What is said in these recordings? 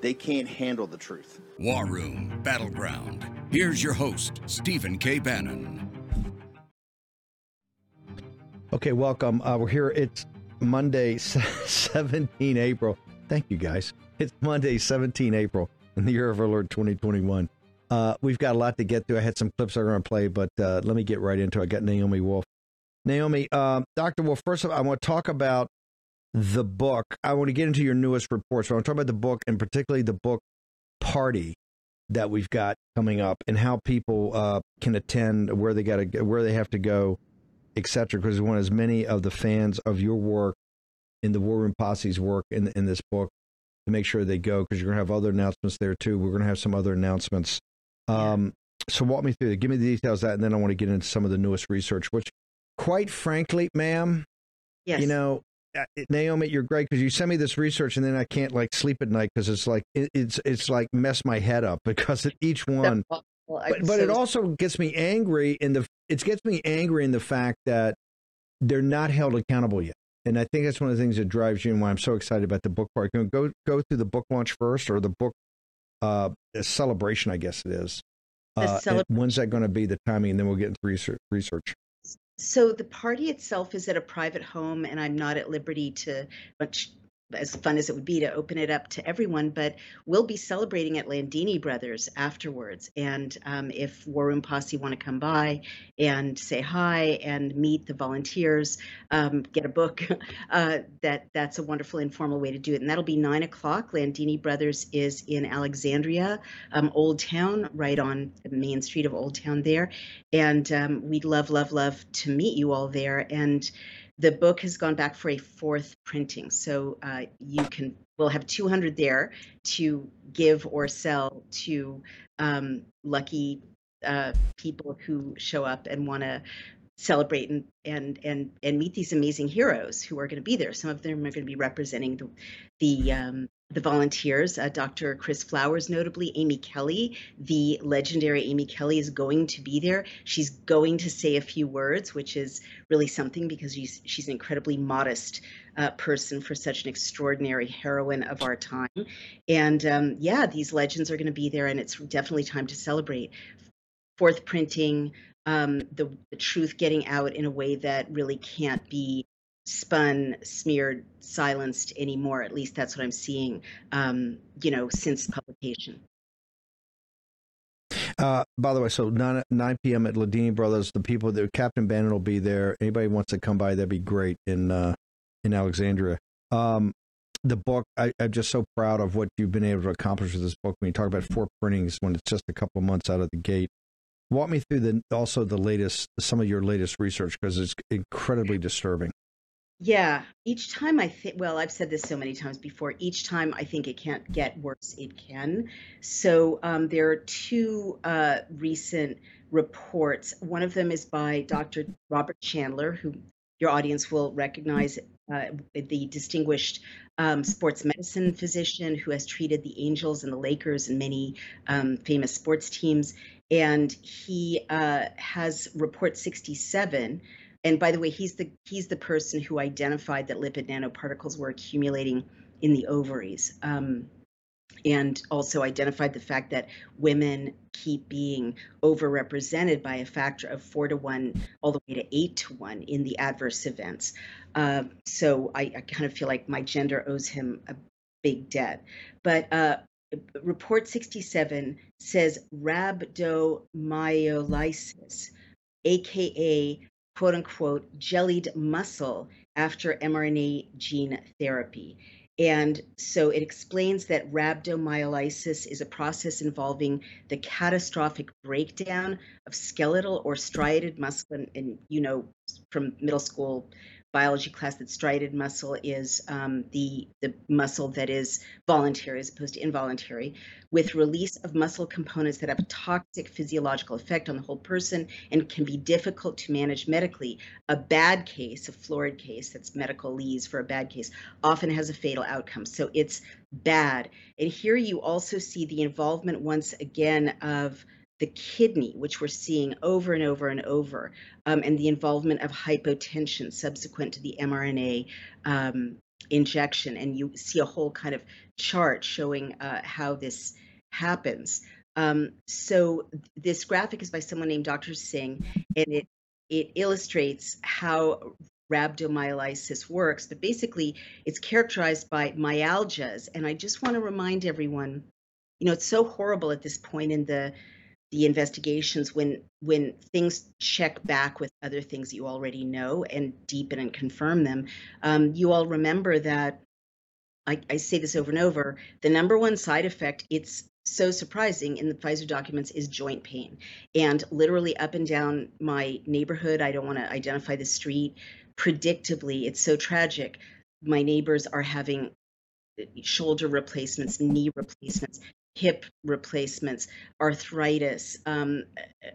they can't handle the truth. War Room Battleground. Here's your host, Stephen K. Bannon. Okay, welcome. Uh, we're here. It's Monday, 17 April. Thank you, guys. It's Monday, 17 April in the year of our Lord 2021. Uh, we've got a lot to get through. I had some clips I'm going to play, but uh, let me get right into it. I got Naomi Wolf. Naomi, uh, Dr. Wolf, first of all, I want to talk about the book. I want to get into your newest reports. So I want to talk about the book and particularly the book party that we've got coming up and how people uh, can attend, where they got to, where they have to go, etc. Because we want as many of the fans of your work in the War Room Posse's work in in this book to make sure they go because you're going to have other announcements there too. We're going to have some other announcements. Um, so walk me through it. Give me the details of that, and then I want to get into some of the newest research. Which, quite frankly, ma'am, Yes. you know, Naomi, you're great because you send me this research, and then I can't like sleep at night because it's like it, it's it's like mess my head up because at each one. Well, But, but it also gets me angry in the it gets me angry in the fact that they're not held accountable yet. And I think that's one of the things that drives you and why I'm so excited about the book part. Can go go through the book launch first or the book uh celebration, I guess it is. Uh, and when's that going to be the timing? And then we'll get into research. research. So the party itself is at a private home, and I'm not at liberty to, much as fun as it would be to open it up to everyone, but we'll be celebrating at Landini Brothers afterwards. And um, if War Room Posse want to come by and say hi and meet the volunteers, um, get a book, uh, that that's a wonderful informal way to do it. And that'll be nine o'clock. Landini Brothers is in Alexandria, um, Old Town, right on the main street of Old Town there and um, we'd love, love, love to meet you all there. And the book has gone back for a fourth printing, so uh, you can. We'll have 200 there to give or sell to um, lucky uh, people who show up and want to celebrate and and and and meet these amazing heroes who are going to be there. Some of them are going to be representing the the um, the volunteers. Uh, Dr. Chris Flowers, notably, Amy Kelly, the legendary Amy Kelly, is going to be there. She's going to say a few words, which is really something because she's she's an incredibly modest uh, person for such an extraordinary heroine of our time. And um, yeah, these legends are going to be there, and it's definitely time to celebrate. Fourth printing, um, the, the truth getting out in a way that really can't be spun, smeared, silenced anymore. At least that's what I'm seeing, um, you know, since publication. Uh, by the way, so 9, 9 p.m. at Landini Brothers, the people that Captain Bannon will be there. Anybody wants to come by, that'd be great in uh, in Alexandria. Um, the book, I, I'm just so proud of what you've been able to accomplish with this book. When you talk about four printings, when it's just a couple months out of the gate, walk me through the also the latest, some of your latest research because it's incredibly disturbing. Yeah, each time I think, well, I've said this so many times before, each time I think it can't get worse, it can. So um, there are two uh, recent reports. One of them is by Dr. Robert Chandler, who your audience will recognize, uh, the distinguished um, sports medicine physician who has treated the Angels and the Lakers and many um, famous sports teams. And he uh, has report 67 and by the way he's the he's the person who identified that lipid nanoparticles were accumulating in the ovaries um, and also identified the fact that women keep being overrepresented by a factor of four to one all the way to eight to one in the adverse events. Uh, so I, I kind of feel like my gender owes him a big debt. But uh, report 67 says rhabdomyolysis aka quote unquote jellied muscle after mRNA gene therapy. And so it explains that rhabdomyolysis is a process involving the catastrophic breakdown of skeletal or striated muscle. And, and you know, from middle school biology class that striated muscle is um, the the muscle that is voluntary as opposed to involuntary, with release of muscle components that have a toxic physiological effect on the whole person and can be difficult to manage medically. A bad case, a florid case, that's medical lease for a bad case, often has a fatal outcome. So it's bad. And here you also see the involvement once again of the kidney, which we're seeing over and over and over, um, and the involvement of hypotension subsequent to the mRNA um, injection. And you see a whole kind of chart showing uh, how this happens. Um, so this graphic is by someone named Dr. Singh, and it it illustrates how rhabdomyolysis works. But basically, it's characterized by myalgias. And I just want to remind everyone, you know, it's so horrible at this point in the the investigations when when things check back with other things you already know and deepen and confirm them um, you all remember that I, I say this over and over the number one side effect it's so surprising in the Pfizer documents is joint pain. And literally up and down my neighborhood, I don't want to identify the street, predictably, it's so tragic. My neighbors are having uh, shoulder replacements, knee replacements, hip replacements, arthritis. Um,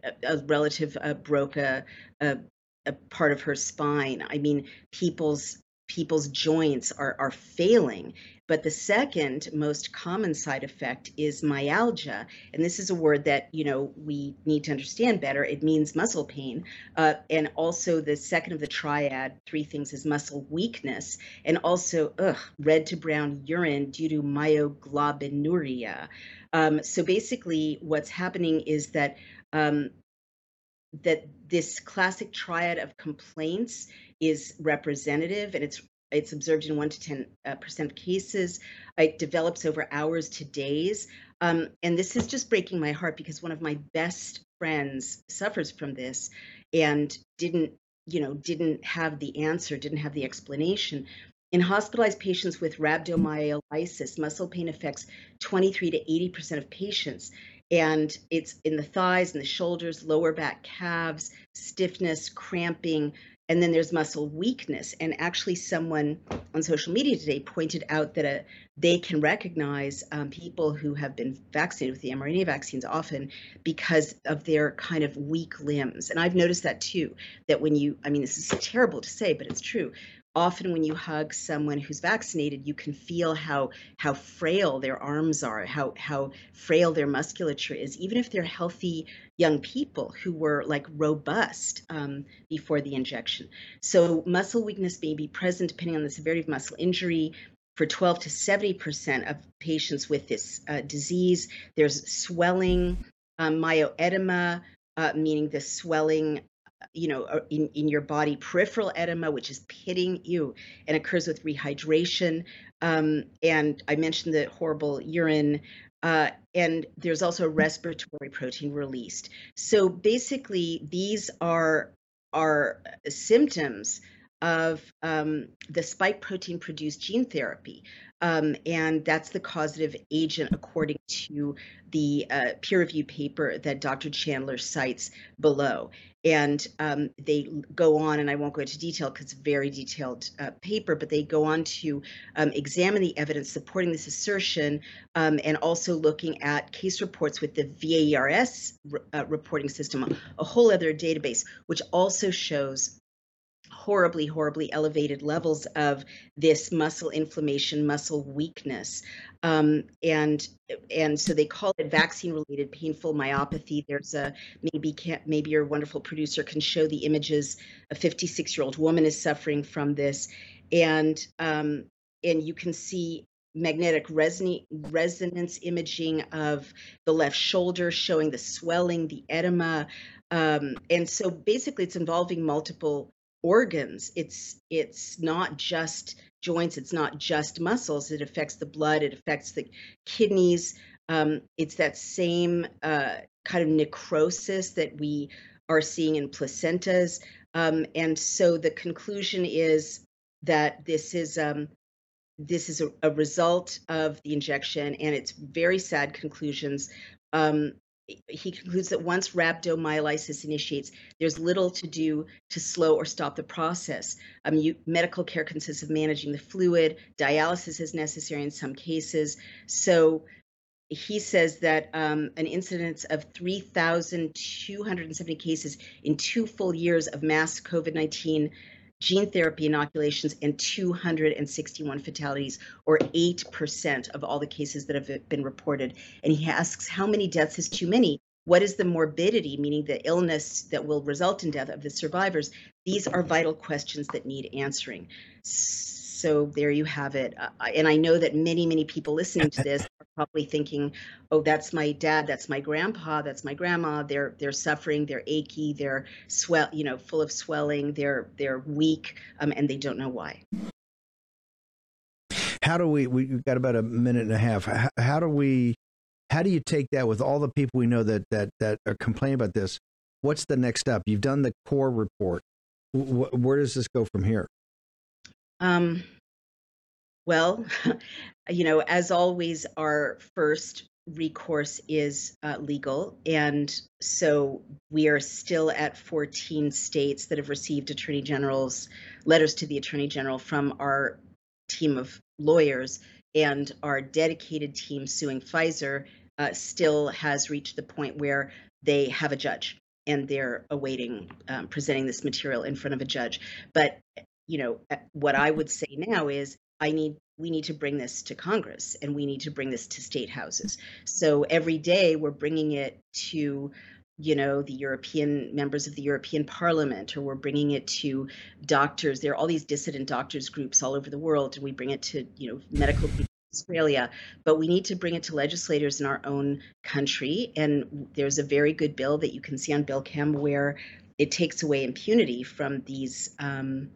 a, a, relative uh, broke a, a, a part of her spine. I mean, people's people's joints are are failing. But the second most common side effect is myalgia. And this is a word that you know we need to understand better. It means muscle pain. Uh, and also the second of the triad three things is muscle weakness. And also ugh, red to brown urine due to myoglobinuria. Um, so basically what's happening is that um, that this classic triad of complaints is representative and it's it's observed in 1 to 10 uh, percent of cases. It develops over hours to days. Um, and this is just breaking my heart because one of my best friends suffers from this and didn't you know didn't have the answer didn't have the explanation. In hospitalized patients with rhabdomyolysis muscle pain affects 23 to 80 percent of patients and it's in the thighs and the shoulders lower back calves stiffness cramping and then there's muscle weakness. And actually someone on social media today pointed out that a, uh, they can recognize um, people who have been vaccinated with the mrna vaccines often because of their kind of weak limbs. And i've noticed that too that when you i mean this is terrible to say but it's true often when you hug someone who's vaccinated you can feel how how frail their arms are how how frail their musculature is even if they're healthy young people who were like robust um, before the injection. So muscle weakness may be present depending on the severity of muscle injury. For 12 to 70 percent of patients with this uh, disease there's swelling um, myoedema uh, meaning the swelling you know, uh, in, in your body, peripheral edema, which is pitting you and occurs with rehydration. Um, and I mentioned the horrible urine. Uh, and there's also respiratory protein released. So basically, these are are symptoms of um, the spike protein produced gene therapy. Um, and that's the causative agent according to the uh, peer reviewed paper that Dr. Chandler cites below. And um, they go on, and I won't go into detail because it's a very detailed uh, paper, but they go on to um, examine the evidence supporting this assertion um, and also looking at case reports with the VAERS uh, reporting system, a whole other database, which also shows horribly, horribly elevated levels of this muscle inflammation, muscle weakness. Um, and and so they call it vaccine-related painful myopathy. There's a maybe can, maybe your wonderful producer can show the images. A 56-year-old woman is suffering from this, and um, and you can see magnetic resonance imaging of the left shoulder showing the swelling, the edema. Um, and so basically, it's involving multiple organs. It's it's not just joints. It's not just muscles. It affects the blood. It affects the kidneys. Um, it's that same uh, kind of necrosis that we are seeing in placentas. Um, and so the conclusion is that this is um, this is a, a, result of the injection and it's very sad conclusions. Um, he concludes that once rhabdomyolysis initiates, there's little to do to slow or stop the process. Um, you, medical care consists of managing the fluid. Dialysis is necessary in some cases. So he says that um, an incidence of 3,270 cases in two full years of mass COVID 19 gene therapy inoculations and 261 fatalities, or 8% of all the cases that have been reported. And he asks, How many deaths is too many? What is the morbidity, meaning the illness that will result in death of the survivors? These are vital questions that need answering. So there you have it. Uh, and I know that many, many people listening to this probably thinking, "Oh, that's my dad, that's my grandpa, that's my grandma. They're they're suffering, they're achy, they're swell, you know, full of swelling, they're they're weak, um, and they don't know why." How do we? We've got about a minute and a half. How, how do we? How do you take that with all the people we know that that that are complaining about this? What's the next step? You've done the core report. where does this go from here? Um, well, you know, as always, our first recourse is uh, legal. And so we are still at 14 states that have received attorney generals, letters to the attorney general from our team of lawyers. And our dedicated team suing Pfizer uh, still has reached the point where they have a judge and they're awaiting um, presenting this material in front of a judge. But you know, what I would say now is I need we need to bring this to Congress and we need to bring this to state houses. So every day we're bringing it to you know the European members of the European Parliament or we're bringing it to doctors there are all these dissident doctors groups all over the world and we bring it to you know medical people Australia, but we need to bring it to legislators in our own country. And there's a very good bill that you can see on Bill Chem where it takes away impunity from these um,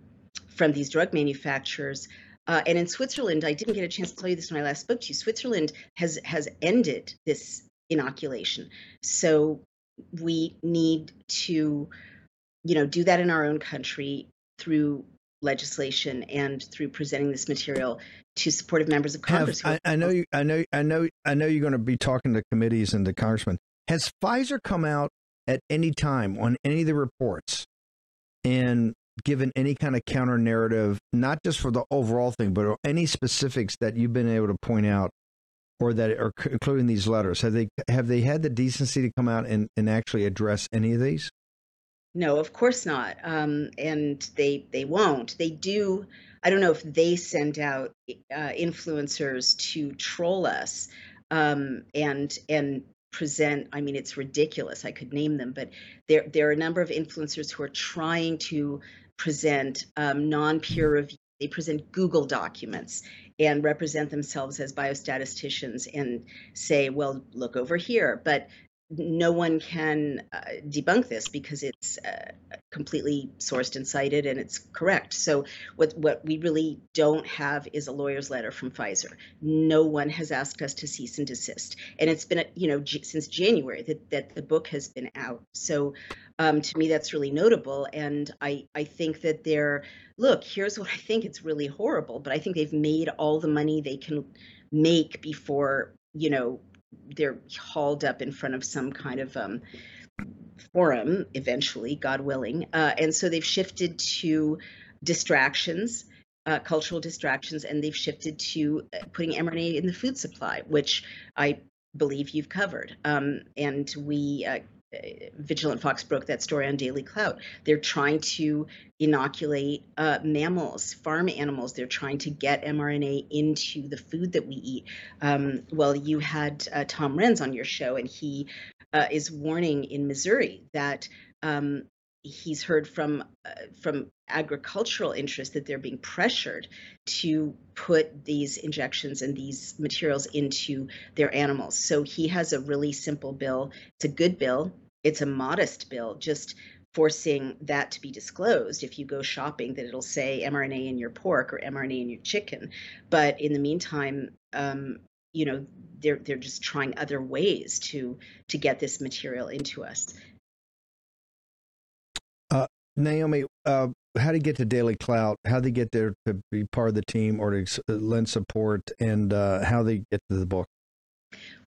from these drug manufacturers. Uh, and in Switzerland, I didn't get a chance to tell you this when I last spoke to you. Switzerland has has ended this inoculation, so we need to, you know, do that in our own country through legislation and through presenting this material to supportive members of Congress. Have, I, I, know you. I know. I know. I know you're going to be talking to committees and the congressmen. Has Pfizer come out at any time on any of the reports and given any kind of counter narrative, not just for the overall thing, but any specifics that you've been able to point out or that are including these letters? Have they have they had the decency to come out and, and actually address any of these? No, of course not. Um, and they they won't. They do. I don't know if they send out uh, influencers to troll us um, and and present i mean it's ridiculous i could name them but there there are a number of influencers who are trying to present um, non-peer review they present google documents and represent themselves as biostatisticians and say well look over here. But no one can uh, debunk this because it's uh, completely sourced and cited and it's correct. So what what we really don't have is a lawyer's letter from Pfizer. No one has asked us to cease and desist, and it's been you know since January that that the book has been out. So um, to me that's really notable, and I I think that they're look here's what I think it's really horrible, but I think they've made all the money they can make before you know they're hauled up in front of some kind of um, forum eventually, God willing. Uh, and so they've shifted to distractions, uh, cultural distractions, and they've shifted to uh, putting mRNA in the food supply, which I believe you've covered. Um, and we uh, Vigilant Fox broke that story on Daily Clout. They're trying to inoculate uh, mammals, farm animals. They're trying to get mRNA into the food that we eat. Um, well, you had uh, Tom Renz on your show, and he uh, is warning in Missouri that um, he's heard from uh, from agricultural interests that they're being pressured to put these injections and these materials into their animals. So he has a really simple bill. It's a good bill. It's a modest bill, just forcing that to be disclosed if you go shopping that it'll say mRNA in your pork or mRNA in your chicken. But in the meantime, um, you know, they're they're just trying other ways to to get this material into us. Uh, Naomi, uh, how do you get to Daily Clout? How do they get there to be part of the team or to lend support, and uh, how they get to the book?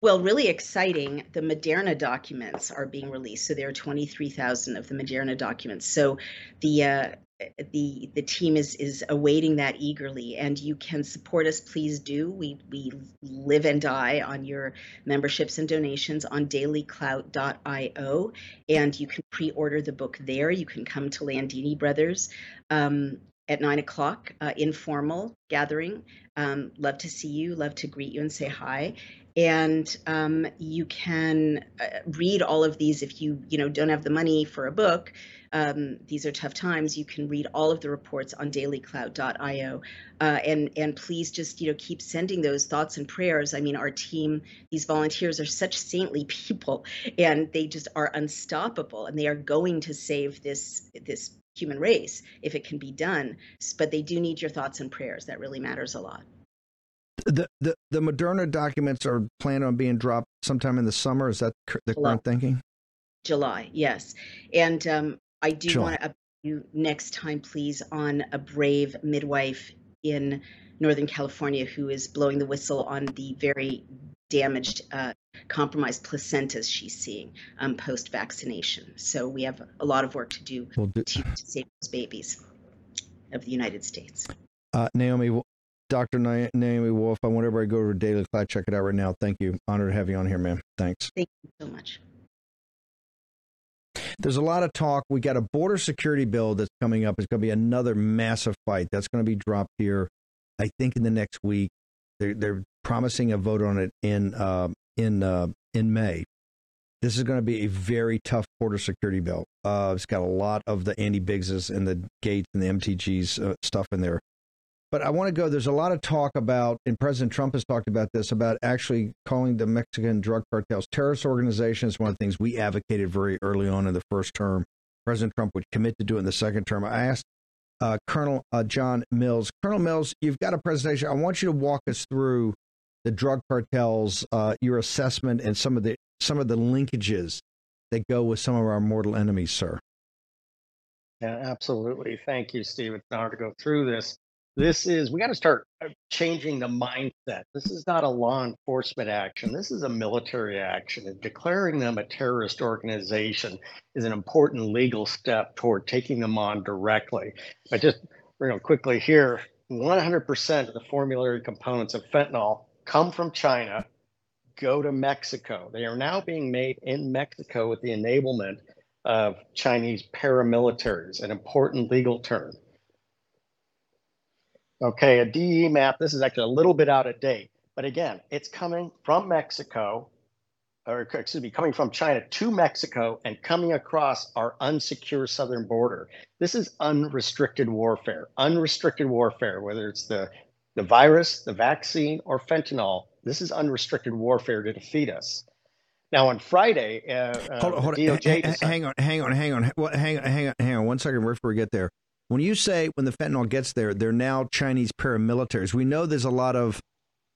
Well, really exciting. The Moderna documents are being released. So there are 23,000 of the Moderna documents. So the uh, the the team is is awaiting that eagerly. And you can support us please do. We we live and die on your memberships and donations on dailyclout.io and you can pre-order the book there. You can come to landini brothers um, at nine o'clock uh, informal gathering. Um, love to see you love to greet you and say hi and um, you can uh, read all of these if you you know don't have the money for a book. Um, these are tough times. You can read all of the reports on dailyclout.io uh, and and please just you know keep sending those thoughts and prayers. I mean our team these volunteers are such saintly people and they just are unstoppable and they are going to save this this human race if it can be done. But they do need your thoughts and prayers. That really matters a lot the, the the Moderna documents are planned on being dropped sometime in the summer. Is that the July. current thinking? July, yes. And um, I do July. want to update you next time, please, on a brave midwife in Northern California who is blowing the whistle on the very damaged, uh, compromised placentas she's seeing um, post vaccination. So we have a lot of work to do, we'll do- to, to save those babies of the United States. Uh, Naomi, Dr. Naomi Wolf. I want everybody to go to Daily Clout. Check it out right now. Thank you. Honored to have you on here, man. Thanks. Thank you so much. There's a lot of talk. We got a border security bill that's coming up. It's going to be another massive fight. That's going to be dropped here, I think, in the next week. They're, they're promising a vote on it in uh, in uh, in May. This is going to be a very tough border security bill. Uh, it's got a lot of the Andy Biggses and the Gaetz and the MTG's uh, stuff in there. But I want to go. There's a lot of talk about, and President Trump has talked about this, about actually calling the Mexican drug cartels terrorist organizations. One of the things we advocated very early on in the first term. President Trump would commit to do in the second term. I asked uh, Colonel uh, John Mills, Colonel Mills, you've got a presentation. I want you to walk us through the drug cartels, uh, your assessment, and some of the some of the linkages that go with some of our mortal enemies, sir. Yeah, absolutely. Thank you, Steve. It's honor to go through this. This is, we got to start uh, changing the mindset. This is not a law enforcement action. This is a military action. And declaring them a terrorist organization is an important legal step toward taking them on directly. But just you know, quickly here 100% of the formulary components of fentanyl come from China, go to Mexico. They are now being made in Mexico with the enablement of Chinese paramilitaries, an important legal term. Okay, a DE map, this is actually a little bit out of date, but again, it's coming from Mexico, or excuse me, coming from China to Mexico and coming across our unsecure southern border. This is unrestricted warfare. Unrestricted warfare, whether it's the, the virus, the vaccine, or fentanyl, this is unrestricted warfare to defeat us. Now on Friday, uh, hold, uh, hold on, hang on, hang on, hang on, hang on, hang on, hang on, one second before we get there. When you say when the fentanyl gets there, they're now Chinese paramilitaries. We know there's a lot of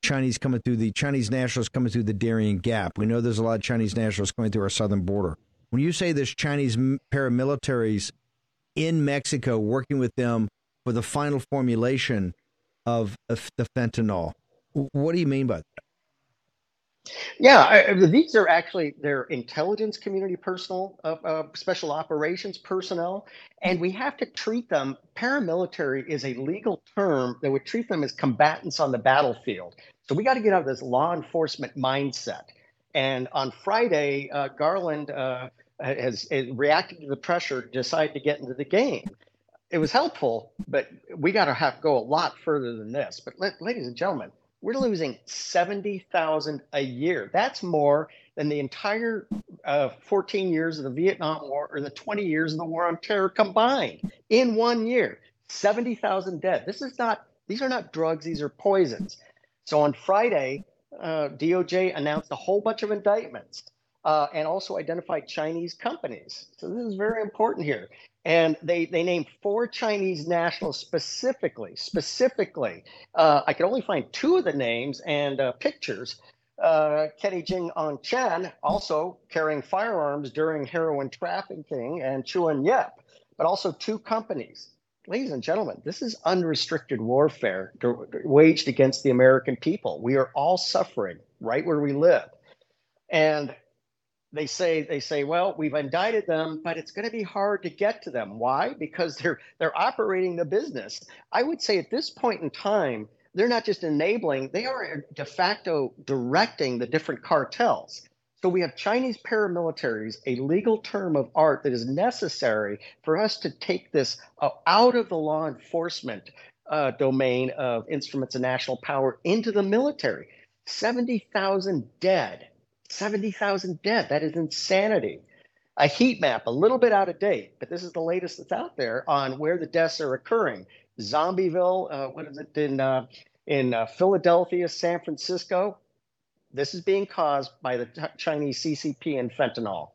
Chinese coming through the Chinese nationals coming through the Darien Gap. We know there's a lot of Chinese nationals coming through our southern border. When you say there's Chinese paramilitaries in Mexico working with them for the final formulation of the fentanyl, what do you mean by that? Yeah, I, these are actually they're intelligence community personnel, uh, uh, special operations personnel, and we have to treat them. Paramilitary is a legal term that would treat them as combatants on the battlefield. So we got to get out of this law enforcement mindset. And on Friday, uh, Garland uh, has, has reacted to the pressure, decided to get into the game. It was helpful, but we got to have to go a lot further than this. But ladies and gentlemen, we're losing 70,000 a year. That's more than the entire uh, 14 years of the Vietnam War or the 20 years of the War on Terror combined in one year. 70,000 dead. This is not, these are not drugs, these are poisons. So on Friday, uh, DOJ announced a whole bunch of indictments uh, and also identified Chinese companies. So this is very important here and they they named four Chinese nationals specifically. Specifically, uh, I could only find two of the names and uh, pictures. Uh, Kenny Jing On Chen, also carrying firearms during heroin trafficking, and Chuan Yep, but also two companies. ladies and gentlemen, this is unrestricted warfare waged against the American people. We are all suffering right where we live. And they say they say, well, we've indicted them, but it's going to be hard to get to them. Why? Because they're they're operating the business. I would say at this point in time, they're not just enabling, they are de facto directing the different cartels. So we have Chinese paramilitaries, a legal term of art that is necessary for us to take this uh, out of the law enforcement uh, domain of instruments of national power into the military. 70,000 dead. 70,000 dead. That is insanity. A heat map, a little bit out of date, but this is the latest that's out there on where the deaths are occurring. Zombieville, uh, what is it in uh, in uh, Philadelphia, San Francisco, this is being caused by the Chinese CCP and fentanyl.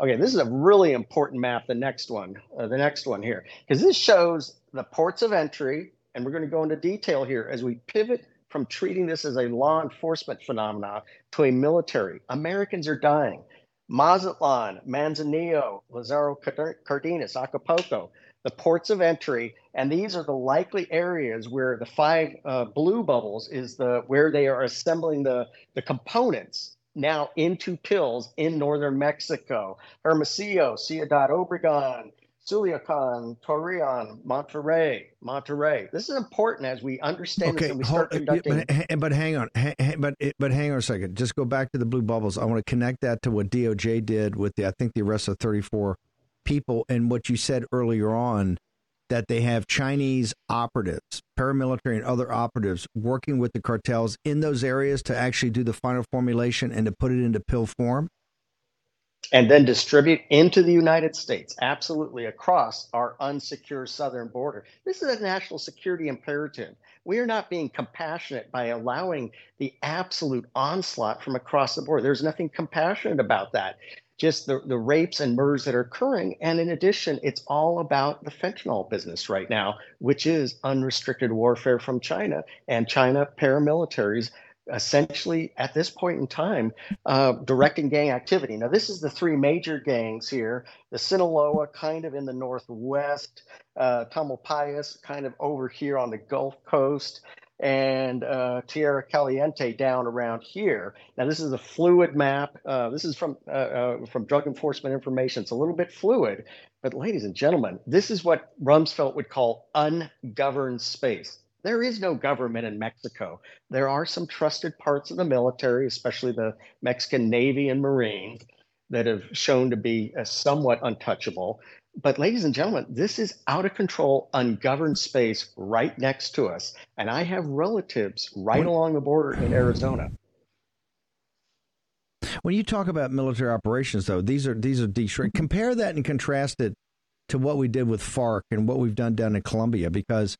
Okay, this is a really important map. The next one, uh, the next one here, because this shows the ports of entry, and we're going to go into detail here as we pivot from treating this as a law enforcement phenomenon to a military. Americans are dying. Mazatlan, Manzanillo, Lazaro Cardenas, Acapulco, the ports of entry, and these are the likely areas where the five uh, blue bubbles is the where they are assembling the the components now into pills in northern Mexico. Hermosillo, Ciudad Obregon, Culiacan, Torreon, Monterrey, Monterrey. This is important as we understand okay, this and we start hold, conducting. But, but hang on, but eh, but hang on a second. Just go back to the blue bubbles. I want to connect that to what DOJ did with the I think the arrest of 34 people and what you said earlier on that they have Chinese operatives, paramilitary and other operatives working with the cartels in those areas to actually do the final formulation and to put it into pill form? And then distribute into the United States, absolutely across our unsecure southern border. This is a national security imperative. We are not being compassionate by allowing the absolute onslaught from across the border. There's nothing compassionate about that just the, the rapes and murders that are occurring. And in addition, it's all about the fentanyl business right now, which is unrestricted warfare from China and China paramilitaries essentially at this point in time uh, directing gang activity. Now, this is the three major gangs here the Sinaloa, kind of in the northwest, uh, Tamaulipas, kind of over here on the Gulf Coast, and uh, Tierra Caliente down around here. Now, this is a fluid map. Uh, this is from uh, uh, from Drug Enforcement Information. It's a little bit fluid, but ladies and gentlemen, this is what Rumsfeld would call ungoverned space. There is no government in Mexico. There are some trusted parts of the military, especially the Mexican Navy and Marines, that have shown to be uh, somewhat untouchable. But, ladies and gentlemen, this is out of control, ungoverned space right next to us. And I have relatives right along the border in Arizona. When you talk about military operations, though, these are these are destroyed. Compare that and contrast it to what we did with FARC and what we've done down in Colombia, because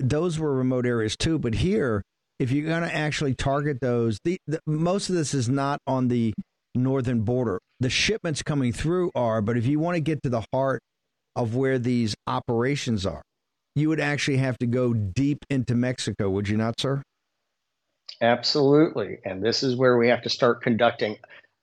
those were remote areas too. But here, if you're going to actually target those, the, the, most of this is not on the northern border. The shipments coming through are, but if you want to get to the heart of where these operations are, you would actually have to go deep into Mexico, would you not, sir? Absolutely. And this is where we have to start conducting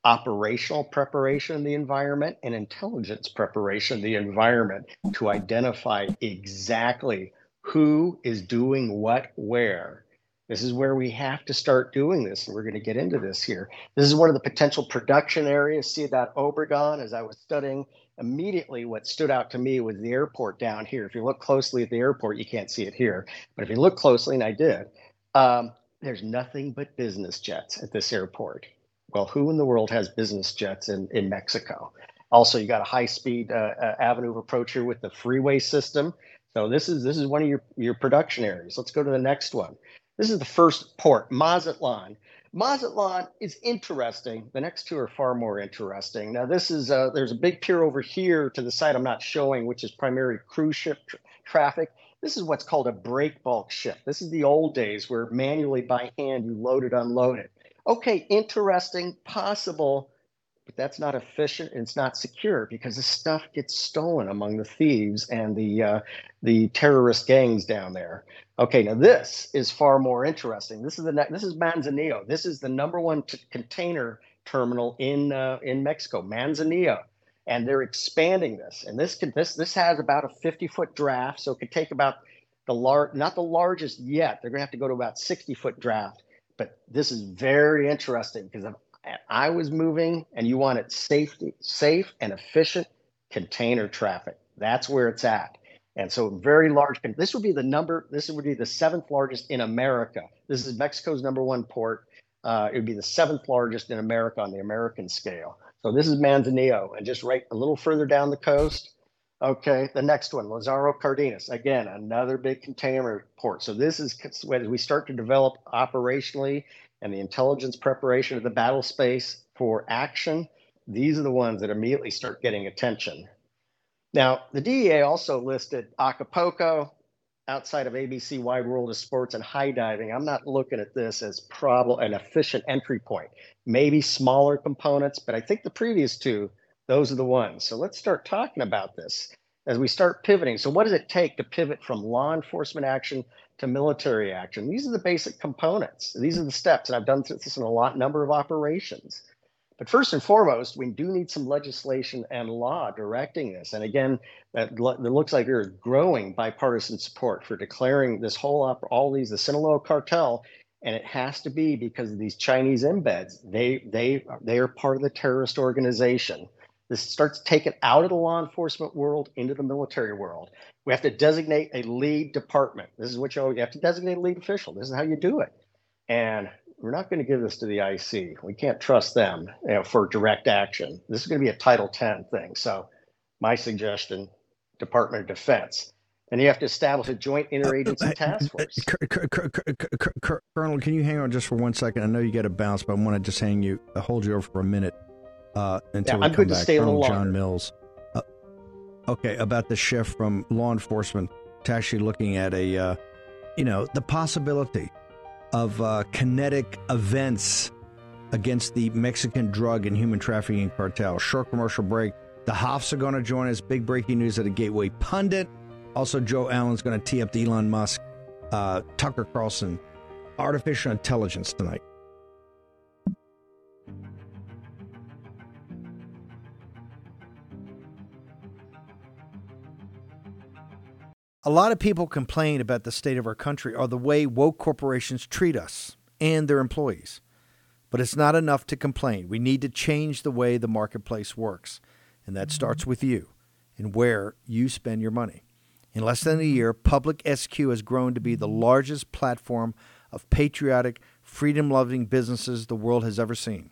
operational preparation of the environment and intelligence preparation of the environment to identify exactly who is doing what where this is where we have to start doing this, and we're going to get into this here. This is one of the potential production areas. Ciudad Obregon, as I was studying, immediately what stood out to me was the airport down here. If you look closely at the airport, you can't see it here, but if you look closely, and I did, um, there's nothing but business jets at this airport. Well, who in the world has business jets in, in Mexico? Also, you got a high-speed uh, uh, avenue of approach here with the freeway system. So this is this is one of your your production areas. Let's go to the next one. This is the first port, Mazatlan. Mazatlan is interesting. The next two are far more interesting. Now, this is uh, there's a big pier over here to the side I'm not showing, which is primary cruise ship tra- traffic. This is what's called a break bulk ship. This is the old days where manually by hand you load it, unload it. Okay, interesting, possible, but that's not efficient and it's not secure because the stuff gets stolen among the thieves and the uh, the terrorist gangs down there. Okay, now this is far more interesting. This is the this is Manzanillo. This is the number one t- container terminal in uh, in Mexico, Manzanillo. and they're expanding this. And this can this this has about a 50 foot draft, so it could take about the large, not the largest yet. They're going to have to go to about 60 foot draft. But this is very interesting because if I was moving and you wanted safety, safe and efficient container traffic, that's where it's at. And so very large. This would be the number. This would be the seventh largest in America. This is Mexico's number one port. Uh, it would be the seventh largest in America on the American scale. So this is Manzanillo, and just right a little further down the coast. Okay, the next one, Lazaro Cardenas. Again, another big container port. So this is as we start to develop operationally and the intelligence preparation of the battle space for action. These are the ones that immediately start getting attention. Now, the DEA also listed Acapulco, outside of ABC Wide World of Sports and high diving, I'm not looking at this as problem an efficient entry point. Maybe smaller components, but I think the previous two, those are the ones. So let's start talking about this as we start pivoting. So what does it take to pivot from law enforcement action to military action? These are the basic components. These are the steps, and I've done this in a lot number of operations. But first and foremost, we do need some legislation and law directing this. And again, that, looks like there's growing bipartisan support for declaring this whole all these the Sinaloa cartel, and it has to be because of these Chinese embeds. They they they are part of the terrorist organization. This starts taken out of the law enforcement world into the military world. We have to designate a lead department. This is what you, you have to designate a lead official. This is how you do it. And we're not going to give this to the IC. We can't trust them you know, for direct action. This is going to be a Title 10 thing. So, my suggestion, Department of Defense. And you have to establish a joint interagency task force. Colonel, can you hang on just for one second? I know you got to bounce, but I want to just hang you, hold you over for a minute uh, until yeah, we I'm come back. Colonel John Mills. Uh, okay, about the shift from law enforcement to actually looking at a, uh, you know, the possibility of uh, kinetic events against the Mexican drug and human trafficking cartel. Short commercial break. The Hofts are going to join us. Big breaking news at a Gateway Pundit. Also, Joe Allen's going to tee up the Elon Musk, uh, Tucker Carlson, artificial intelligence tonight. A lot of people complain about the state of our country or the way woke corporations treat us and their employees. But it's not enough to complain. We need to change the way the marketplace works. And that mm-hmm. starts with you and where you spend your money. In less than a mm-hmm. year, Public SQ has grown to be the largest platform of patriotic, freedom loving businesses the world has ever seen.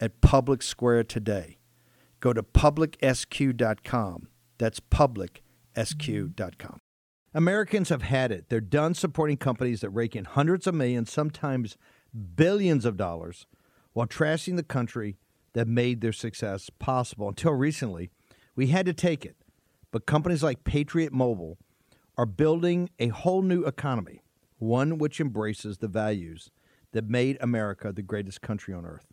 at Public Square today. Go to publicsq.com. That's publicsq.com. Americans have had it. They're done supporting companies that rake in hundreds of millions, sometimes billions of dollars, while trashing the country that made their success possible. Until recently, we had to take it. But companies like Patriot Mobile are building a whole new economy, one which embraces the values that made America the greatest country on earth.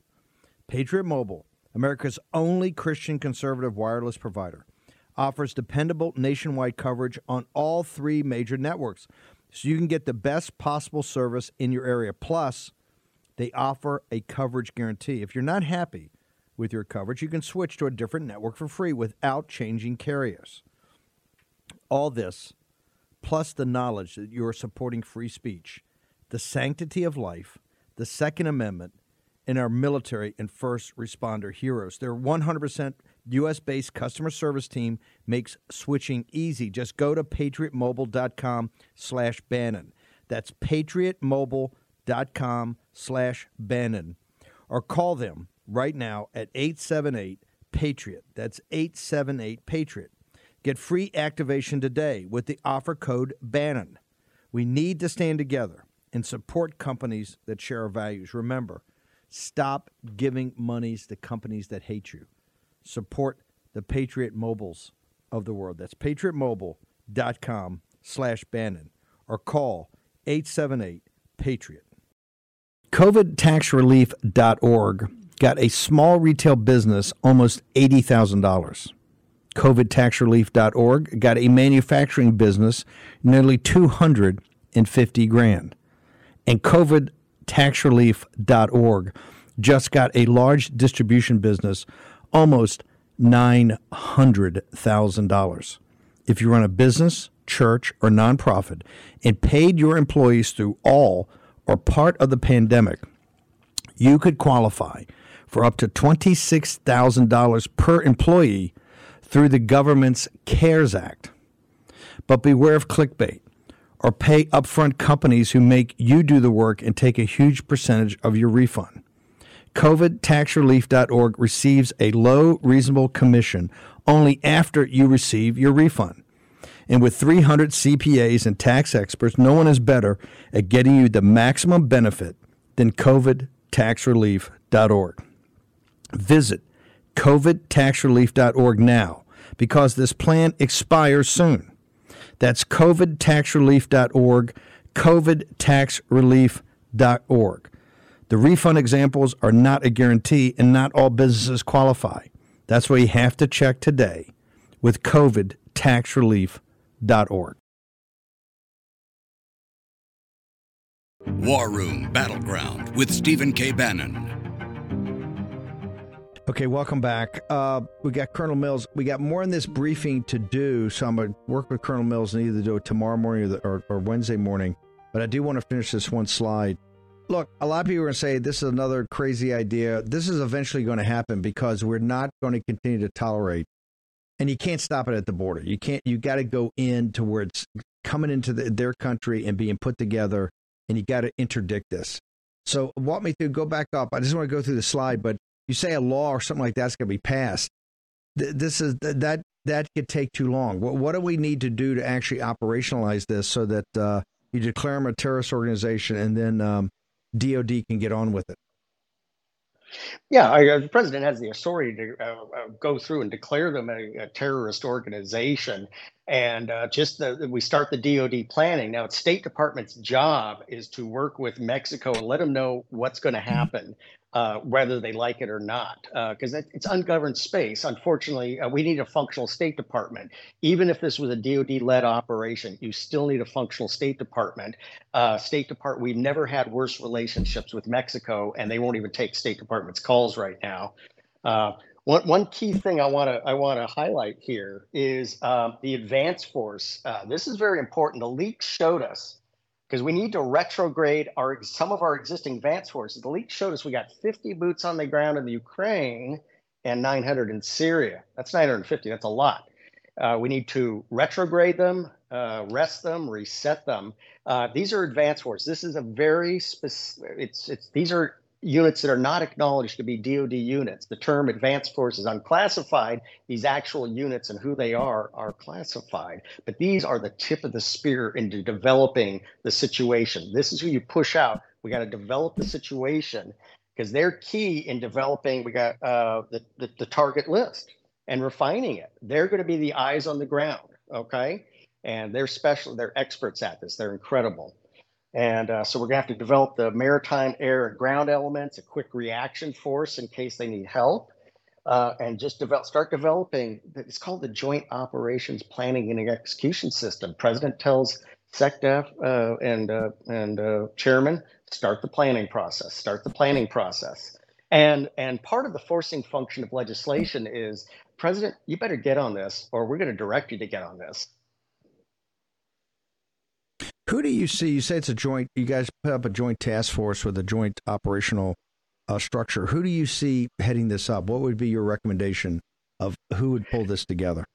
Patriot Mobile, America's only Christian conservative wireless provider, offers dependable nationwide coverage on all three major networks so you can get the best possible service in your area. Plus, they offer a coverage guarantee. If you're not happy with your coverage, you can switch to a different network for free without changing carriers. All this, plus the knowledge that you are supporting free speech, the sanctity of life, the Second Amendment, and our military and first responder heroes. They're 100% U.S. based customer service team makes switching easy. Just go to patriotmobile.com slash Bannon. That's patriotmobile.com slash Bannon. Or call them right now at 878 Patriot. That's 878 Patriot. Get free activation today with the offer code Bannon. We need to stand together and support companies that share our values. Remember, stop giving monies to companies that hate you. Support the Patriot Mobiles of the world. That's patriotmobile.com slash Bannon or call 878 Patriot. COVIDtaxrelief.org got a small retail business almost $80,000. COVIDtaxrelief.org got a manufacturing business nearly 250 grand. And COVIDtaxrelief.org just got a large distribution business almost $900,000. If you run a business, church, or nonprofit and paid your employees through all or part of the pandemic, you could qualify for up to $26,000 per employee through the government's CARES Act. But beware of clickbait or pay upfront companies who make you do the work and take a huge percentage of your refund. COVIDtaxrelief.org receives a low, reasonable commission only after you receive your refund. And with 300 CPAs and tax experts, no one is better at getting you the maximum benefit than COVIDtaxrelief.org. Visit covidtaxrelief.org now because this plan expires soon. That's covidtaxrelief.org, covidtaxrelief.org. The refund examples are not a guarantee and not all businesses qualify. That's why you have to check today with covidtaxrelief.org. War Room Battleground with Stephen K. Bannon. Okay, welcome back. Uh, we got Colonel Mills. We got more in this briefing to do, so I'm going to work with Colonel Mills and either do it tomorrow morning or, the, or, or Wednesday morning. But I do want to finish this one slide. Look, a lot of people are going to say this is another crazy idea. This is eventually going to happen because we're not going to continue to tolerate, and you can't stop it at the border. You can't. You got to go in to where it's coming into the, their country and being put together, and you got to interdict this. So walk me through. Go back up. I just want to go through the slide, but you say a law or something like that's going to be passed. This is that that could take too long. What what do we need to do to actually operationalize this so that uh, you declare them a terrorist organization and then um, DOD can get on with it? Yeah, I, uh, the president has the authority to uh, uh, go through and declare them a, a terrorist organization. And uh, just the, we start the DoD planning. Now, it's State Department's job is to work with Mexico and let them know what's going to happen uh, whether they like it or not, because uh, it's ungoverned space. Unfortunately, uh, we need a functional State Department. Even if this was a DoD-led operation, you still need a functional State Department. Uh, State Department, we've never had worse relationships with Mexico, and they won't even take State Department's calls right now. Uh, one, one key thing I want to I want to highlight here is um, the advance force. Uh, this is very important. The leaks showed us because we need to retrograde our some of our existing advance forces. The leak showed us we got 50 boots on the ground in the Ukraine and 900 in Syria. That's 950. That's a lot. Uh, we need to retrograde them, uh, rest them, reset them. Uh, these are advance forces. This is a very specific. It's it's these are units that are not acknowledged to be DoD units. The term advanced force is unclassified. These actual units and who they are are classified. But these are the tip of the spear into developing the situation. This is who you push out. We got to develop the situation because they're key in developing. We got uh, the, the, the target list and refining it. They're going to be the eyes on the ground. Okay. And they're special, they're experts at this. They're incredible. And uh, so we're going to have to develop the maritime, air, and ground elements, a quick reaction force in case they need help, uh, and just develop, start developing. It's called the Joint Operations Planning and Execution System. President tells SecDef uh, and uh, and uh, Chairman start the planning process. Start the planning process. And and part of the forcing function of legislation is President, you better get on this, or we're going to direct you to get on this. Who do you see? You say it's a joint. You guys put up a joint task force with a joint operational uh, structure. Who do you see heading this up? What would be your recommendation of who would pull this together?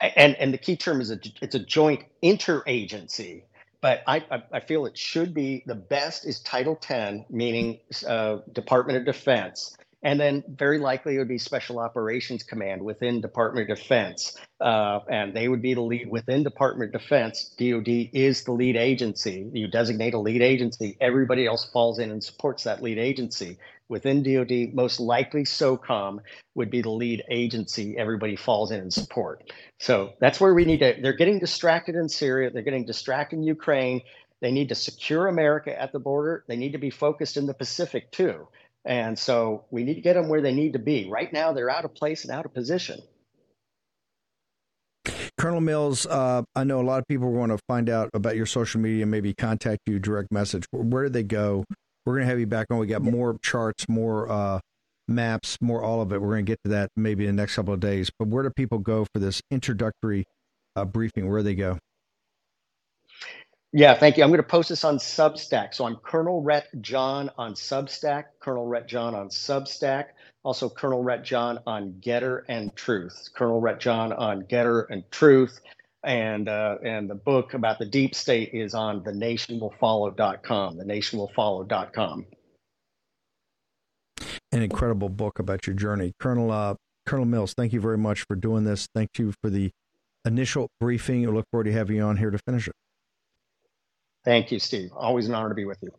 And and the key term is a, it's a joint interagency. But I, I, feel it should be the best is Title 10, meaning uh, Department of Defense and then very likely it would be Special Operations Command within Department of Defense, uh, and they would be the lead within Department of Defense. DoD is the lead agency. You designate a lead agency, everybody else falls in and supports that lead agency. Within DoD, most likely SOCOM would be the lead agency. Everybody falls in and support. So that's where we need to. They're getting distracted in Syria. They're getting distracted in Ukraine. They need to secure America at the border. They need to be focused in the Pacific too. And so we need to get them where they need to be. Right now, they're out of place and out of position. Colonel Mills, uh, I know a lot of people want to find out about your social media, maybe contact you, direct message. Where do they go? We're going to have you back on. We got more charts, more uh, maps, more all of it. We're going to get to that maybe in the next couple of days. But where do people go for this introductory uh, briefing? Where do they go? Yeah, thank you. I'm going to post this on Substack. So I'm Colonel Rhett John on Substack, Colonel Rhett John on Substack, also Colonel Rhett John on Gettr and Truth, Colonel Rhett John on Gettr and Truth. And, uh, and the book about the deep state is on thenationwillfollow.com, thenationwillfollow.com. An incredible book about your journey. Colonel, uh, Colonel Mills, thank you very much for doing this. Thank you for the initial briefing. I look forward to having you on here to finish it. Thank you, Steve. Always an honor to be with you.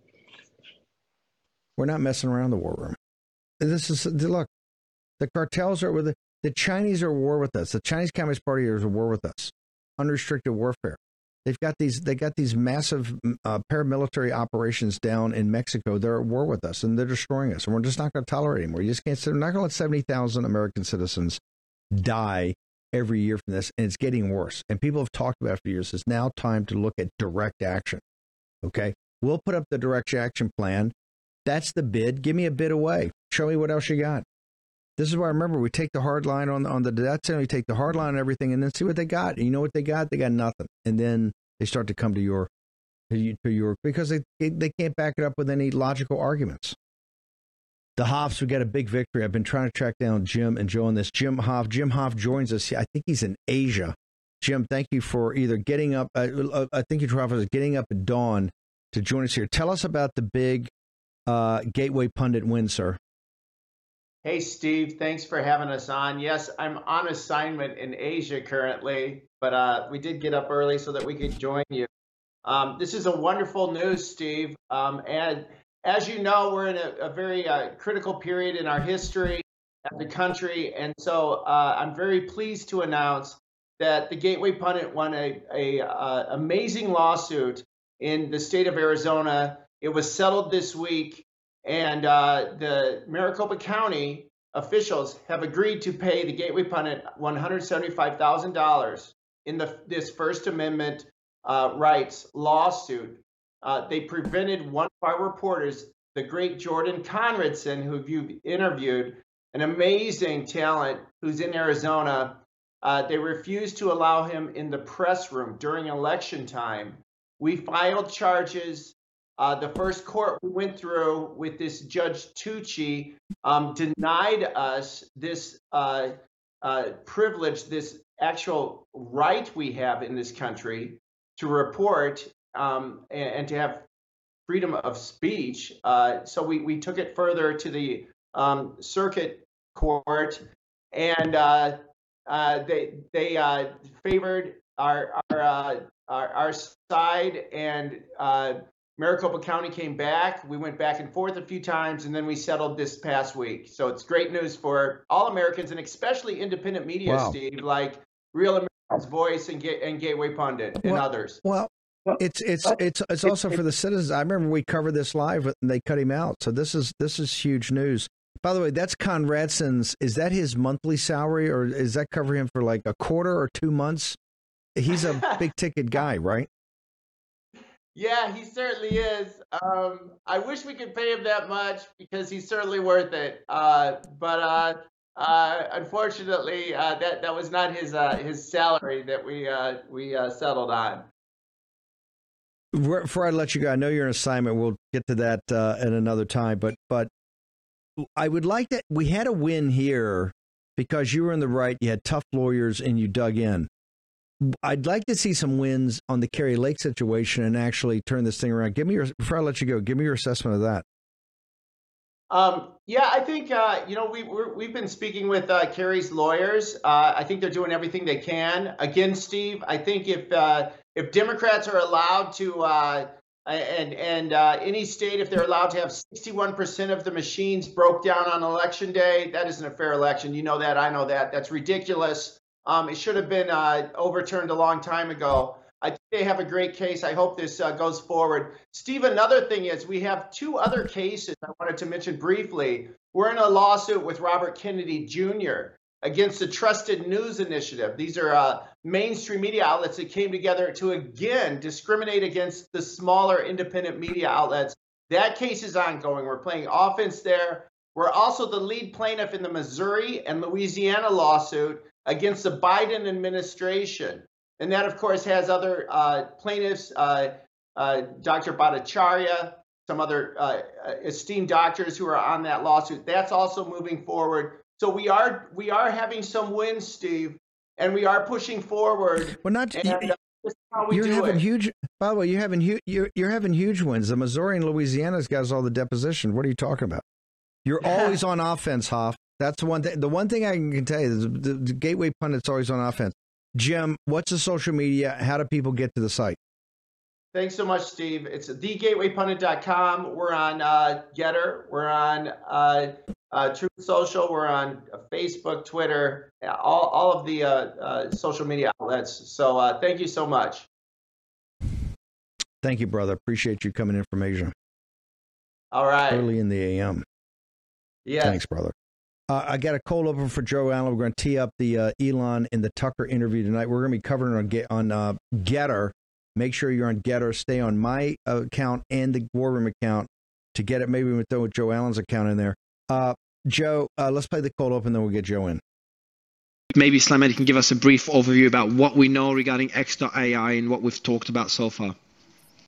We're not messing around the war room. This is look, the cartels are with the, Chinese are at war with us. The Chinese Communist Party is at war with us. Unrestricted warfare. They've got these. They got these massive uh, paramilitary operations down in Mexico. They're at war with us, and they're destroying us. And we're just not going to tolerate anymore. You just can't. We're not going to let seventy thousand American citizens die every year from this, and it's getting worse. And people have talked about for years. It's now time to look at direct action. Okay. We'll put up the direct action plan. That's the bid. Give me a bid away. Show me what else you got. This is why I remember we take the hard line on on the debt and we take the hard line on everything, and then see what they got. And you know what they got? They got nothing. And then they start to come to your to your because they they can't back it up with any logical arguments. The Hofts, we got a big victory. I've been trying to track down Jim and Joe on this. Jim Hoft, Jim Hoft joins us. I think he's in Asia. Jim, thank you for either getting up. Uh, uh I think you're Travis, getting up at dawn to join us here. Tell us about the big uh, Gateway Pundit win, sir. Hey, Steve. Thanks for having us on. Yes, I'm on assignment in Asia currently, but uh, we did get up early so that we could join you. Um, this is a wonderful news, Steve. Um, and as you know, we're in a, a very uh, critical period in our history as a country. And so uh, I'm very pleased to announce that the Gateway Pundit won a, a uh, amazing lawsuit in the state of Arizona. It was settled this week, and uh, the Maricopa County officials have agreed to pay the Gateway Pundit $175,000 in the this First Amendment uh, rights lawsuit. Uh, they prevented one of our reporters, the great Jordan Conradson, who you've interviewed, an amazing talent who's in Arizona uh, they refused to allow him in the press room during election time. We filed charges. Uh, the first court we went through with this Judge Tuchi um, denied us this uh, uh, privilege, this actual right we have in this country to report um, and, and, to have freedom of speech. Uh, so we, we took it further to the um, circuit court and uh, uh, they they uh, favored our our, uh, our, our side, and uh, Maricopa County came back. We went back and forth a few times, and then we settled this past week. So it's great news for all Americans, and especially independent media, wow. Steve, like Real America's Voice and and Gateway Pundit and well, others. Well. It's it's it's it's also for the citizens. I remember we covered this live and they cut him out. So this is this is huge news. By the way, that's Conradson's. Is that his monthly salary, or is that cover him for like a quarter or two months? He's a big ticket guy, right? Yeah, he certainly is. Um, I wish we could pay him that much because he's certainly worth it. Uh, but uh, uh, unfortunately, uh, that that was not his uh, his salary that we uh, we settled on. Before I let you go, I know you're an assignment. We'll get to that at another time. But but I would like that. We had a win here because you were in the right. You had tough lawyers and you dug in. I'd like to see some wins on the Kari Lake situation and actually turn this thing around. Give me your before I let you go. Give me your assessment of that. Um, yeah, I think uh, you know we we have been speaking with uh, Kari's lawyers. Uh, I think they're doing everything they can. Again, Steve, I think if uh, if Democrats are allowed to uh, and and uh, any state if they're allowed to have 61% of the machines broke down on election day, that isn't a fair election. You know that. I know that. That's ridiculous. Um, it should have been uh, overturned a long time ago. I think they have a great case. I hope this uh, goes forward. Steve, another thing is we have two other cases I wanted to mention briefly. We're in a lawsuit with Robert Kennedy Jr. against the Trusted News Initiative. These are uh, mainstream media outlets that came together to again discriminate against the smaller independent media outlets. That case is ongoing. We're playing offense there. We're also the lead plaintiff in the Missouri and Louisiana lawsuit against the Biden administration. And that, of course, has other uh, plaintiffs, uh, uh, Dr. Bhattacharya, some other uh, esteemed doctors who are on that lawsuit. That's also moving forward. So we are we are having some wins, Steve, and we are pushing forward. Well, not and, uh, you're having it. huge. By the way, you're having huge. You're, you're having huge wins. The Missouri and Louisiana's guys all the deposition. What are you talking about? You're always on offense, Hoft. That's the one thing. The one thing I can tell you is the, the Gateway pundit's always on offense. Jim, what's the social media? How do people get to the site? Thanks so much, Steve. It's thegatewaypundit.com. We're on uh, Gettr. We're on uh, uh, Truth Social. We're on Facebook, Twitter, all, all of the uh, uh, social media outlets. So uh, thank you so much. Thank you, brother. Appreciate you coming in from Asia. All right. Early in the AM. Yeah. Thanks, brother. Uh, I got a cold open for Joe Allen. We're going to tee up the uh, Elon and the Tucker interview tonight. We're going to be covering on get on uh, Gettr. Make sure you're on Gettr. Stay on my account and the War Room account to get it. Maybe we throw Joe Allen's account in there. Uh, Joe, uh, let's play the call up and then we'll get Joe in. Maybe Slammed can give us a brief overview about what we know regarding X.AI and what we've talked about so far.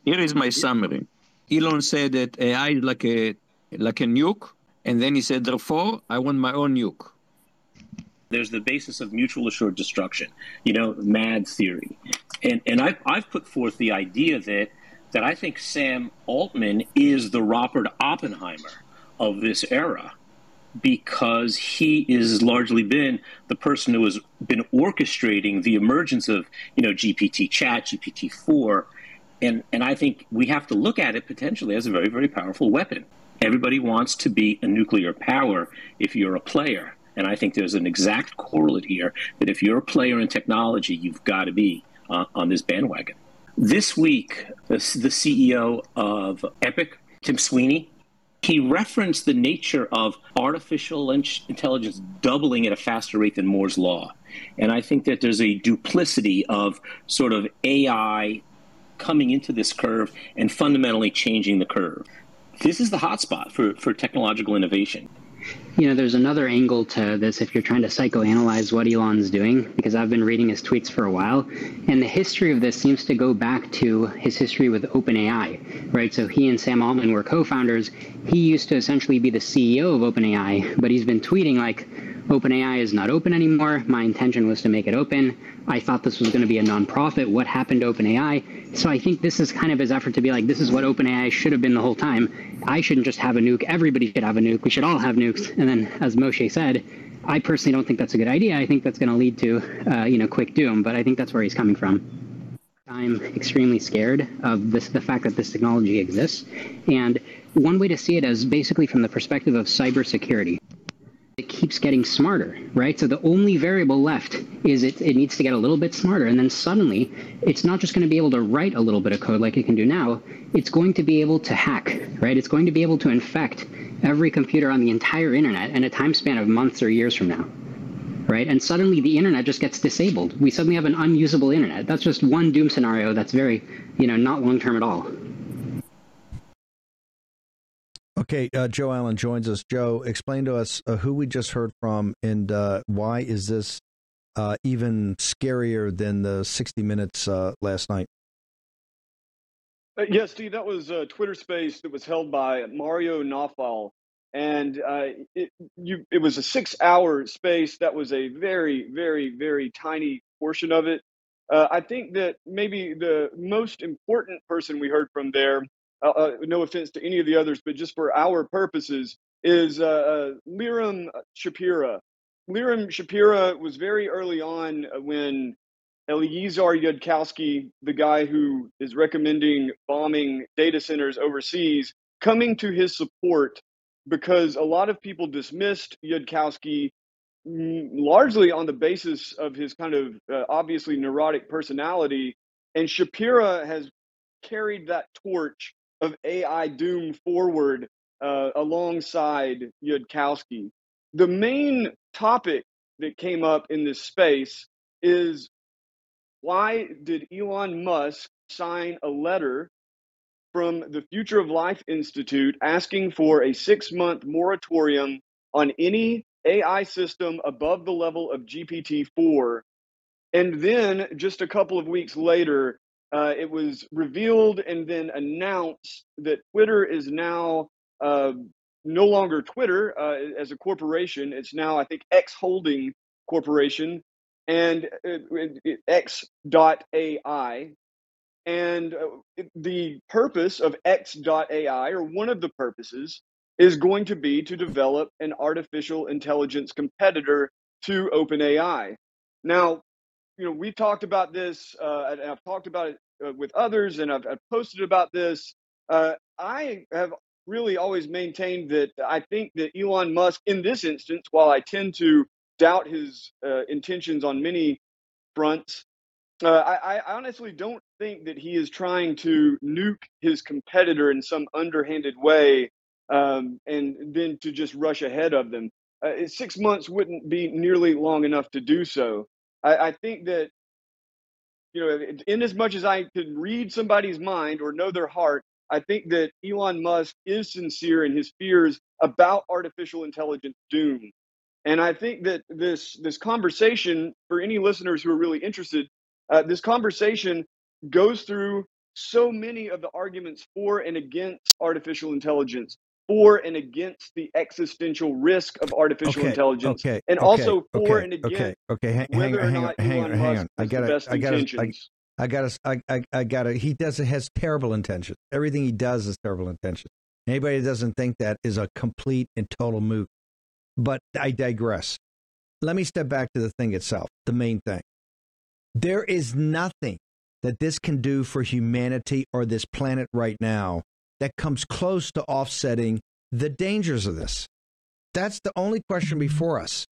Here is my summary. Elon said that AI is like a like a nuke and then he said, therefore, I want my own nuke. There's the basis of mutual assured destruction, you know, MAD theory. And, and I've, I've put forth the idea that, that I think Sam Altman is the Robert Oppenheimer of this era because he is largely been the person who has been orchestrating the emergence of, you know, GPT chat, GPT-4. And, and I think we have to look at it potentially as a very, very powerful weapon. Everybody wants to be a nuclear power if you're a player. And I think there's an exact correlate here that if you're a player in technology, you've got to be uh, on this bandwagon. This week, the, the CEO of Epic, Tim Sweeney, he referenced the nature of artificial intelligence doubling at a faster rate than Moore's Law. And I think that there's a duplicity of sort of AI coming into this curve and fundamentally changing the curve this is the hotspot for, for technological innovation. You know, there's another angle to this if you're trying to psychoanalyze what Elon's doing, because I've been reading his tweets for a while, and the history of this seems to go back to his history with OpenAI, right? So he and Sam Altman were co founders. He used to essentially be the CEO of OpenAI, but he's been tweeting like, OpenAI is not open anymore. My intention was to make it open. I thought this was going to be a nonprofit. What happened to OpenAI? So I think this is kind of his effort to be like, this is what OpenAI should have been the whole time. I shouldn't just have a nuke. Everybody should have a nuke. We should all have nukes. And then, as Moshe said, I personally don't think that's a good idea. I think that's going to lead to, uh, you know, quick doom. But I think that's where he's coming from. I'm extremely scared of this, the fact that this technology exists. And one way to see it is basically from the perspective of cybersecurity it keeps getting smarter, right? So the only variable left is it, it needs to get a little bit smarter. And then suddenly, it's not just going to be able to write a little bit of code like it can do now, it's going to be able to hack, right? It's going to be able to infect every computer on the entire internet in a time span of months or years from now. Right? And suddenly the internet just gets disabled. We suddenly have an unusable internet. That's just one doom scenario that's very, you know, not long term at all. Okay, uh, Joe Allen joins us. Joe, explain to us uh, who we just heard from and uh, why is this uh, even scarier than the 60 Minutes uh, last night? Uh, yes, Steve, that was a Twitter space that was held by Mario Nawfal, and it, you, it was a six-hour space. That was a very, very, very tiny portion of it. I think that maybe the most important person we heard from there, uh, uh no offense to any of the others, but just for our purposes, is uh, uh, Liron Shapira. Liron Shapira was very early on when Eliezer Yudkowsky, the guy who is recommending bombing data centers overseas, coming to his support because a lot of people dismissed Yudkowsky mm, largely on the basis of his kind of uh, obviously neurotic personality. And Shapira has carried that torch of AI doom forward uh, alongside Yudkowsky. The main topic that came up in this space is why did Elon Musk sign a letter from the Future of Life Institute asking for a six month moratorium on any AI system above the level of GPT 4? And then just a couple of weeks later, uh, it was revealed and then announced that Twitter is now uh, no longer Twitter uh, as a corporation. It's now, I think, X Holding Corporation and uh, X.AI. And uh, the purpose of X.AI, or one of the purposes, is going to be to develop an artificial intelligence competitor to OpenAI. Now, you know, we've talked about this, uh, and I've talked about it uh, with others, and I've, I've posted about this. Uh, I have really always maintained that I think that Elon Musk, in this instance, while I tend to doubt his uh, intentions on many fronts, uh, I, I, honestly don't think that he is trying to nuke his competitor in some underhanded way um, and then to just rush ahead of them. Uh, six months wouldn't be nearly long enough to do so. I, I think that, you know, in as much as I can read somebody's mind or know their heart, I think that Elon Musk is sincere in his fears about artificial intelligence doom. And I think that this this conversation, for any listeners who are really interested, uh, this conversation goes through so many of the arguments for and against artificial intelligence, for and against the existential risk of artificial okay, intelligence, okay, and okay, also for and against okay, okay, hang, whether hang, or not hang, Elon hang, hang Musk on. I got best I got I. I got I, I, I got to. He does has terrible intentions. Everything he does is terrible intentions. Anybody that doesn't think that is a complete and total moot. But I digress. Let me step back to the thing itself, the main thing. There is nothing that this can do for humanity or this planet right now that comes close to offsetting the dangers of this. That's the only question before us.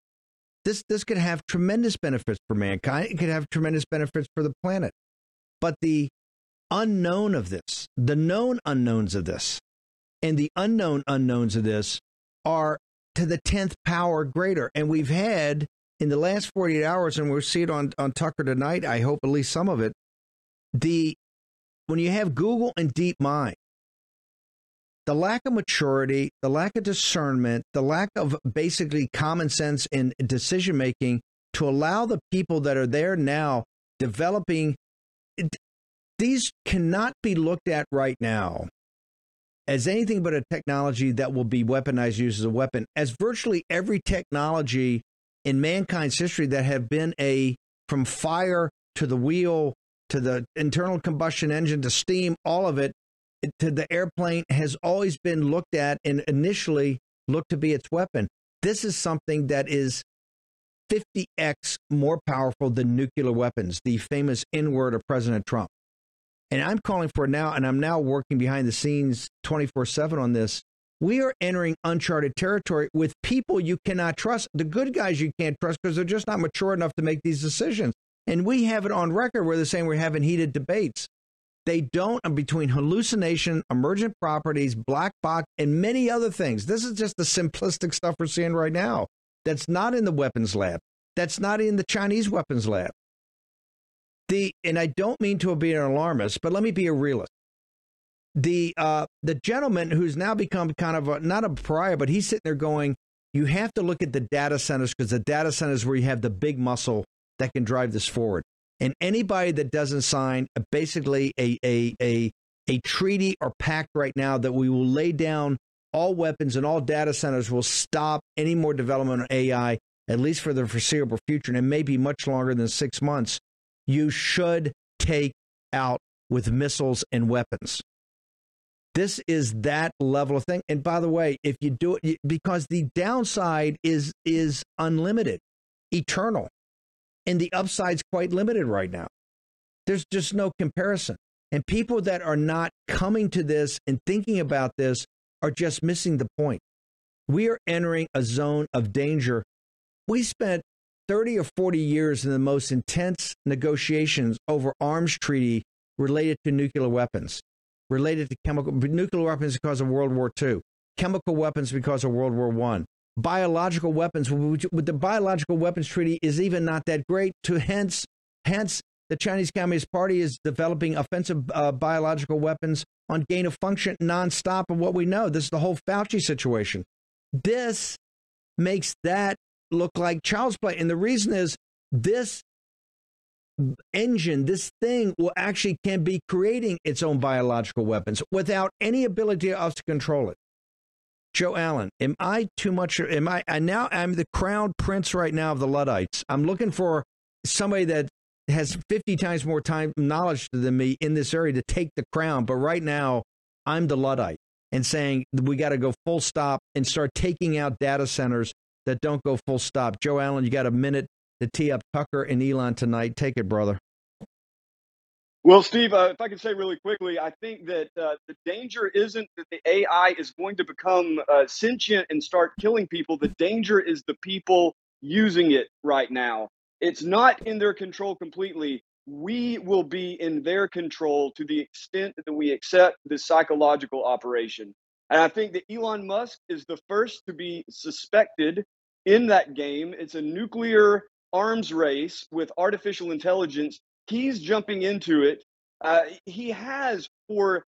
This this could have tremendous benefits for mankind. It could have tremendous benefits for the planet. But the unknown of this, the known unknowns of this, and the unknown unknowns of this are to the 10th power greater. And we've had in the last 48 hours, and we'll see it on, on Tucker tonight, I hope at least some of it, the when you have Google and DeepMind, the lack of maturity, the lack of discernment, the lack of basically common sense in decision making to allow the people that are there now developing these cannot be looked at right now as anything but a technology that will be weaponized used as a weapon. As virtually every technology in mankind's history that have been a from fire to the wheel to the internal combustion engine to steam all of it to the airplane has always been looked at and initially looked to be its weapon. This is something that is 50x more powerful than nuclear weapons, the famous N word of President Trump. And I'm calling for now, and I'm now working behind the scenes 24 7 on this. We are entering uncharted territory with people you cannot trust. The good guys you can't trust because they're just not mature enough to make these decisions. And we have it on record where they're saying we're having heated debates. They don't, between hallucination, emergent properties, black box, and many other things. This is just the simplistic stuff we're seeing right now. That's not in the weapons lab. That's not in the Chinese weapons lab. The and I don't mean to be an alarmist, but let me be a realist. The uh, the gentleman who's now become kind of a, not a pariah, but he's sitting there going, you have to look at the data centers because the data centers where you have the big muscle that can drive this forward. And anybody that doesn't sign basically a, a, a, a treaty or pact right now that we will lay down all weapons and all data centers will stop any more development of AI, at least for the foreseeable future, and it may be much longer than six months. You should take out with missiles and weapons. This is that level of thing. And by the way, if you do it, because the downside is is unlimited, eternal, and the upside's quite limited right now. There's just no comparison. And people that are not coming to this and thinking about this are just missing the point. We are entering a zone of danger. We spent 30 or 40 years in the most intense negotiations over arms treaty related to nuclear weapons, related to chemical nuclear weapons because of World War II, chemical weapons because of World War One, biological weapons. With the biological weapons treaty is even not that great. To hence, hence the Chinese Communist Party is developing offensive uh, biological weapons on gain of function nonstop. And what we know, this is the whole Fauci situation. This makes that look like child's play. And the reason is this engine, this thing will actually can be creating its own biological weapons without any ability of us to control it. Joe Allen, am I too much? Am I, I now? I'm the crown prince right now of the Luddites. I'm looking for somebody that has 50 times more time knowledge than me in this area to take the crown. But right now, I'm the Luddite and saying we got to go full stop and start taking out data centers that don't go full stop. Joe Allen, you got a minute to tee up Tucker and Elon tonight. Take it, brother. Well, Steve, uh, if I can say really quickly, I think that uh, the danger isn't that the AI is going to become uh, sentient and start killing people. The danger is the people using it right now. It's not in their control completely. We will be in their control to the extent that we accept this psychological operation. And I think that Elon Musk is the first to be suspected in that game. It's a nuclear arms race with artificial intelligence. He's jumping into it. Uh, he has for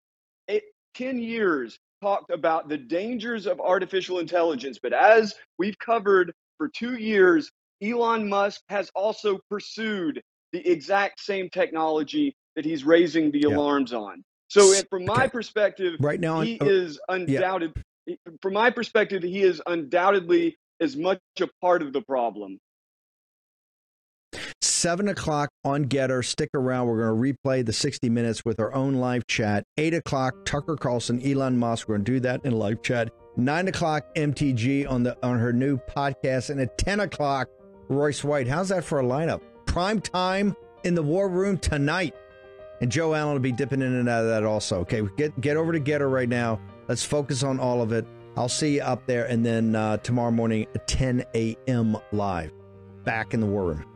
eight, 10 years talked about the dangers of artificial intelligence. But as we've covered for two years, Elon Musk has also pursued the exact same technology that he's raising the yeah. alarms on. So, from my okay. perspective, right now he is undoubted. Yeah. From my perspective, he is undoubtedly as much a part of the problem. Seven o'clock on Gettr. Stick around. We're going to replay the 60 minutes with our own live chat. Eight o'clock, Tucker Carlson, Elon Musk. We're going to do that in live chat. Nine o'clock, MTG on the on her new podcast, and at ten o'clock, Royce White. How's that for a lineup? Prime time in the war room tonight. And Joe Allen will be dipping in and out of that also. Okay, get get over to Gettr right now. Let's focus on all of it. I'll see you up there, and then uh, tomorrow morning at 10 a.m. live, back in the war room.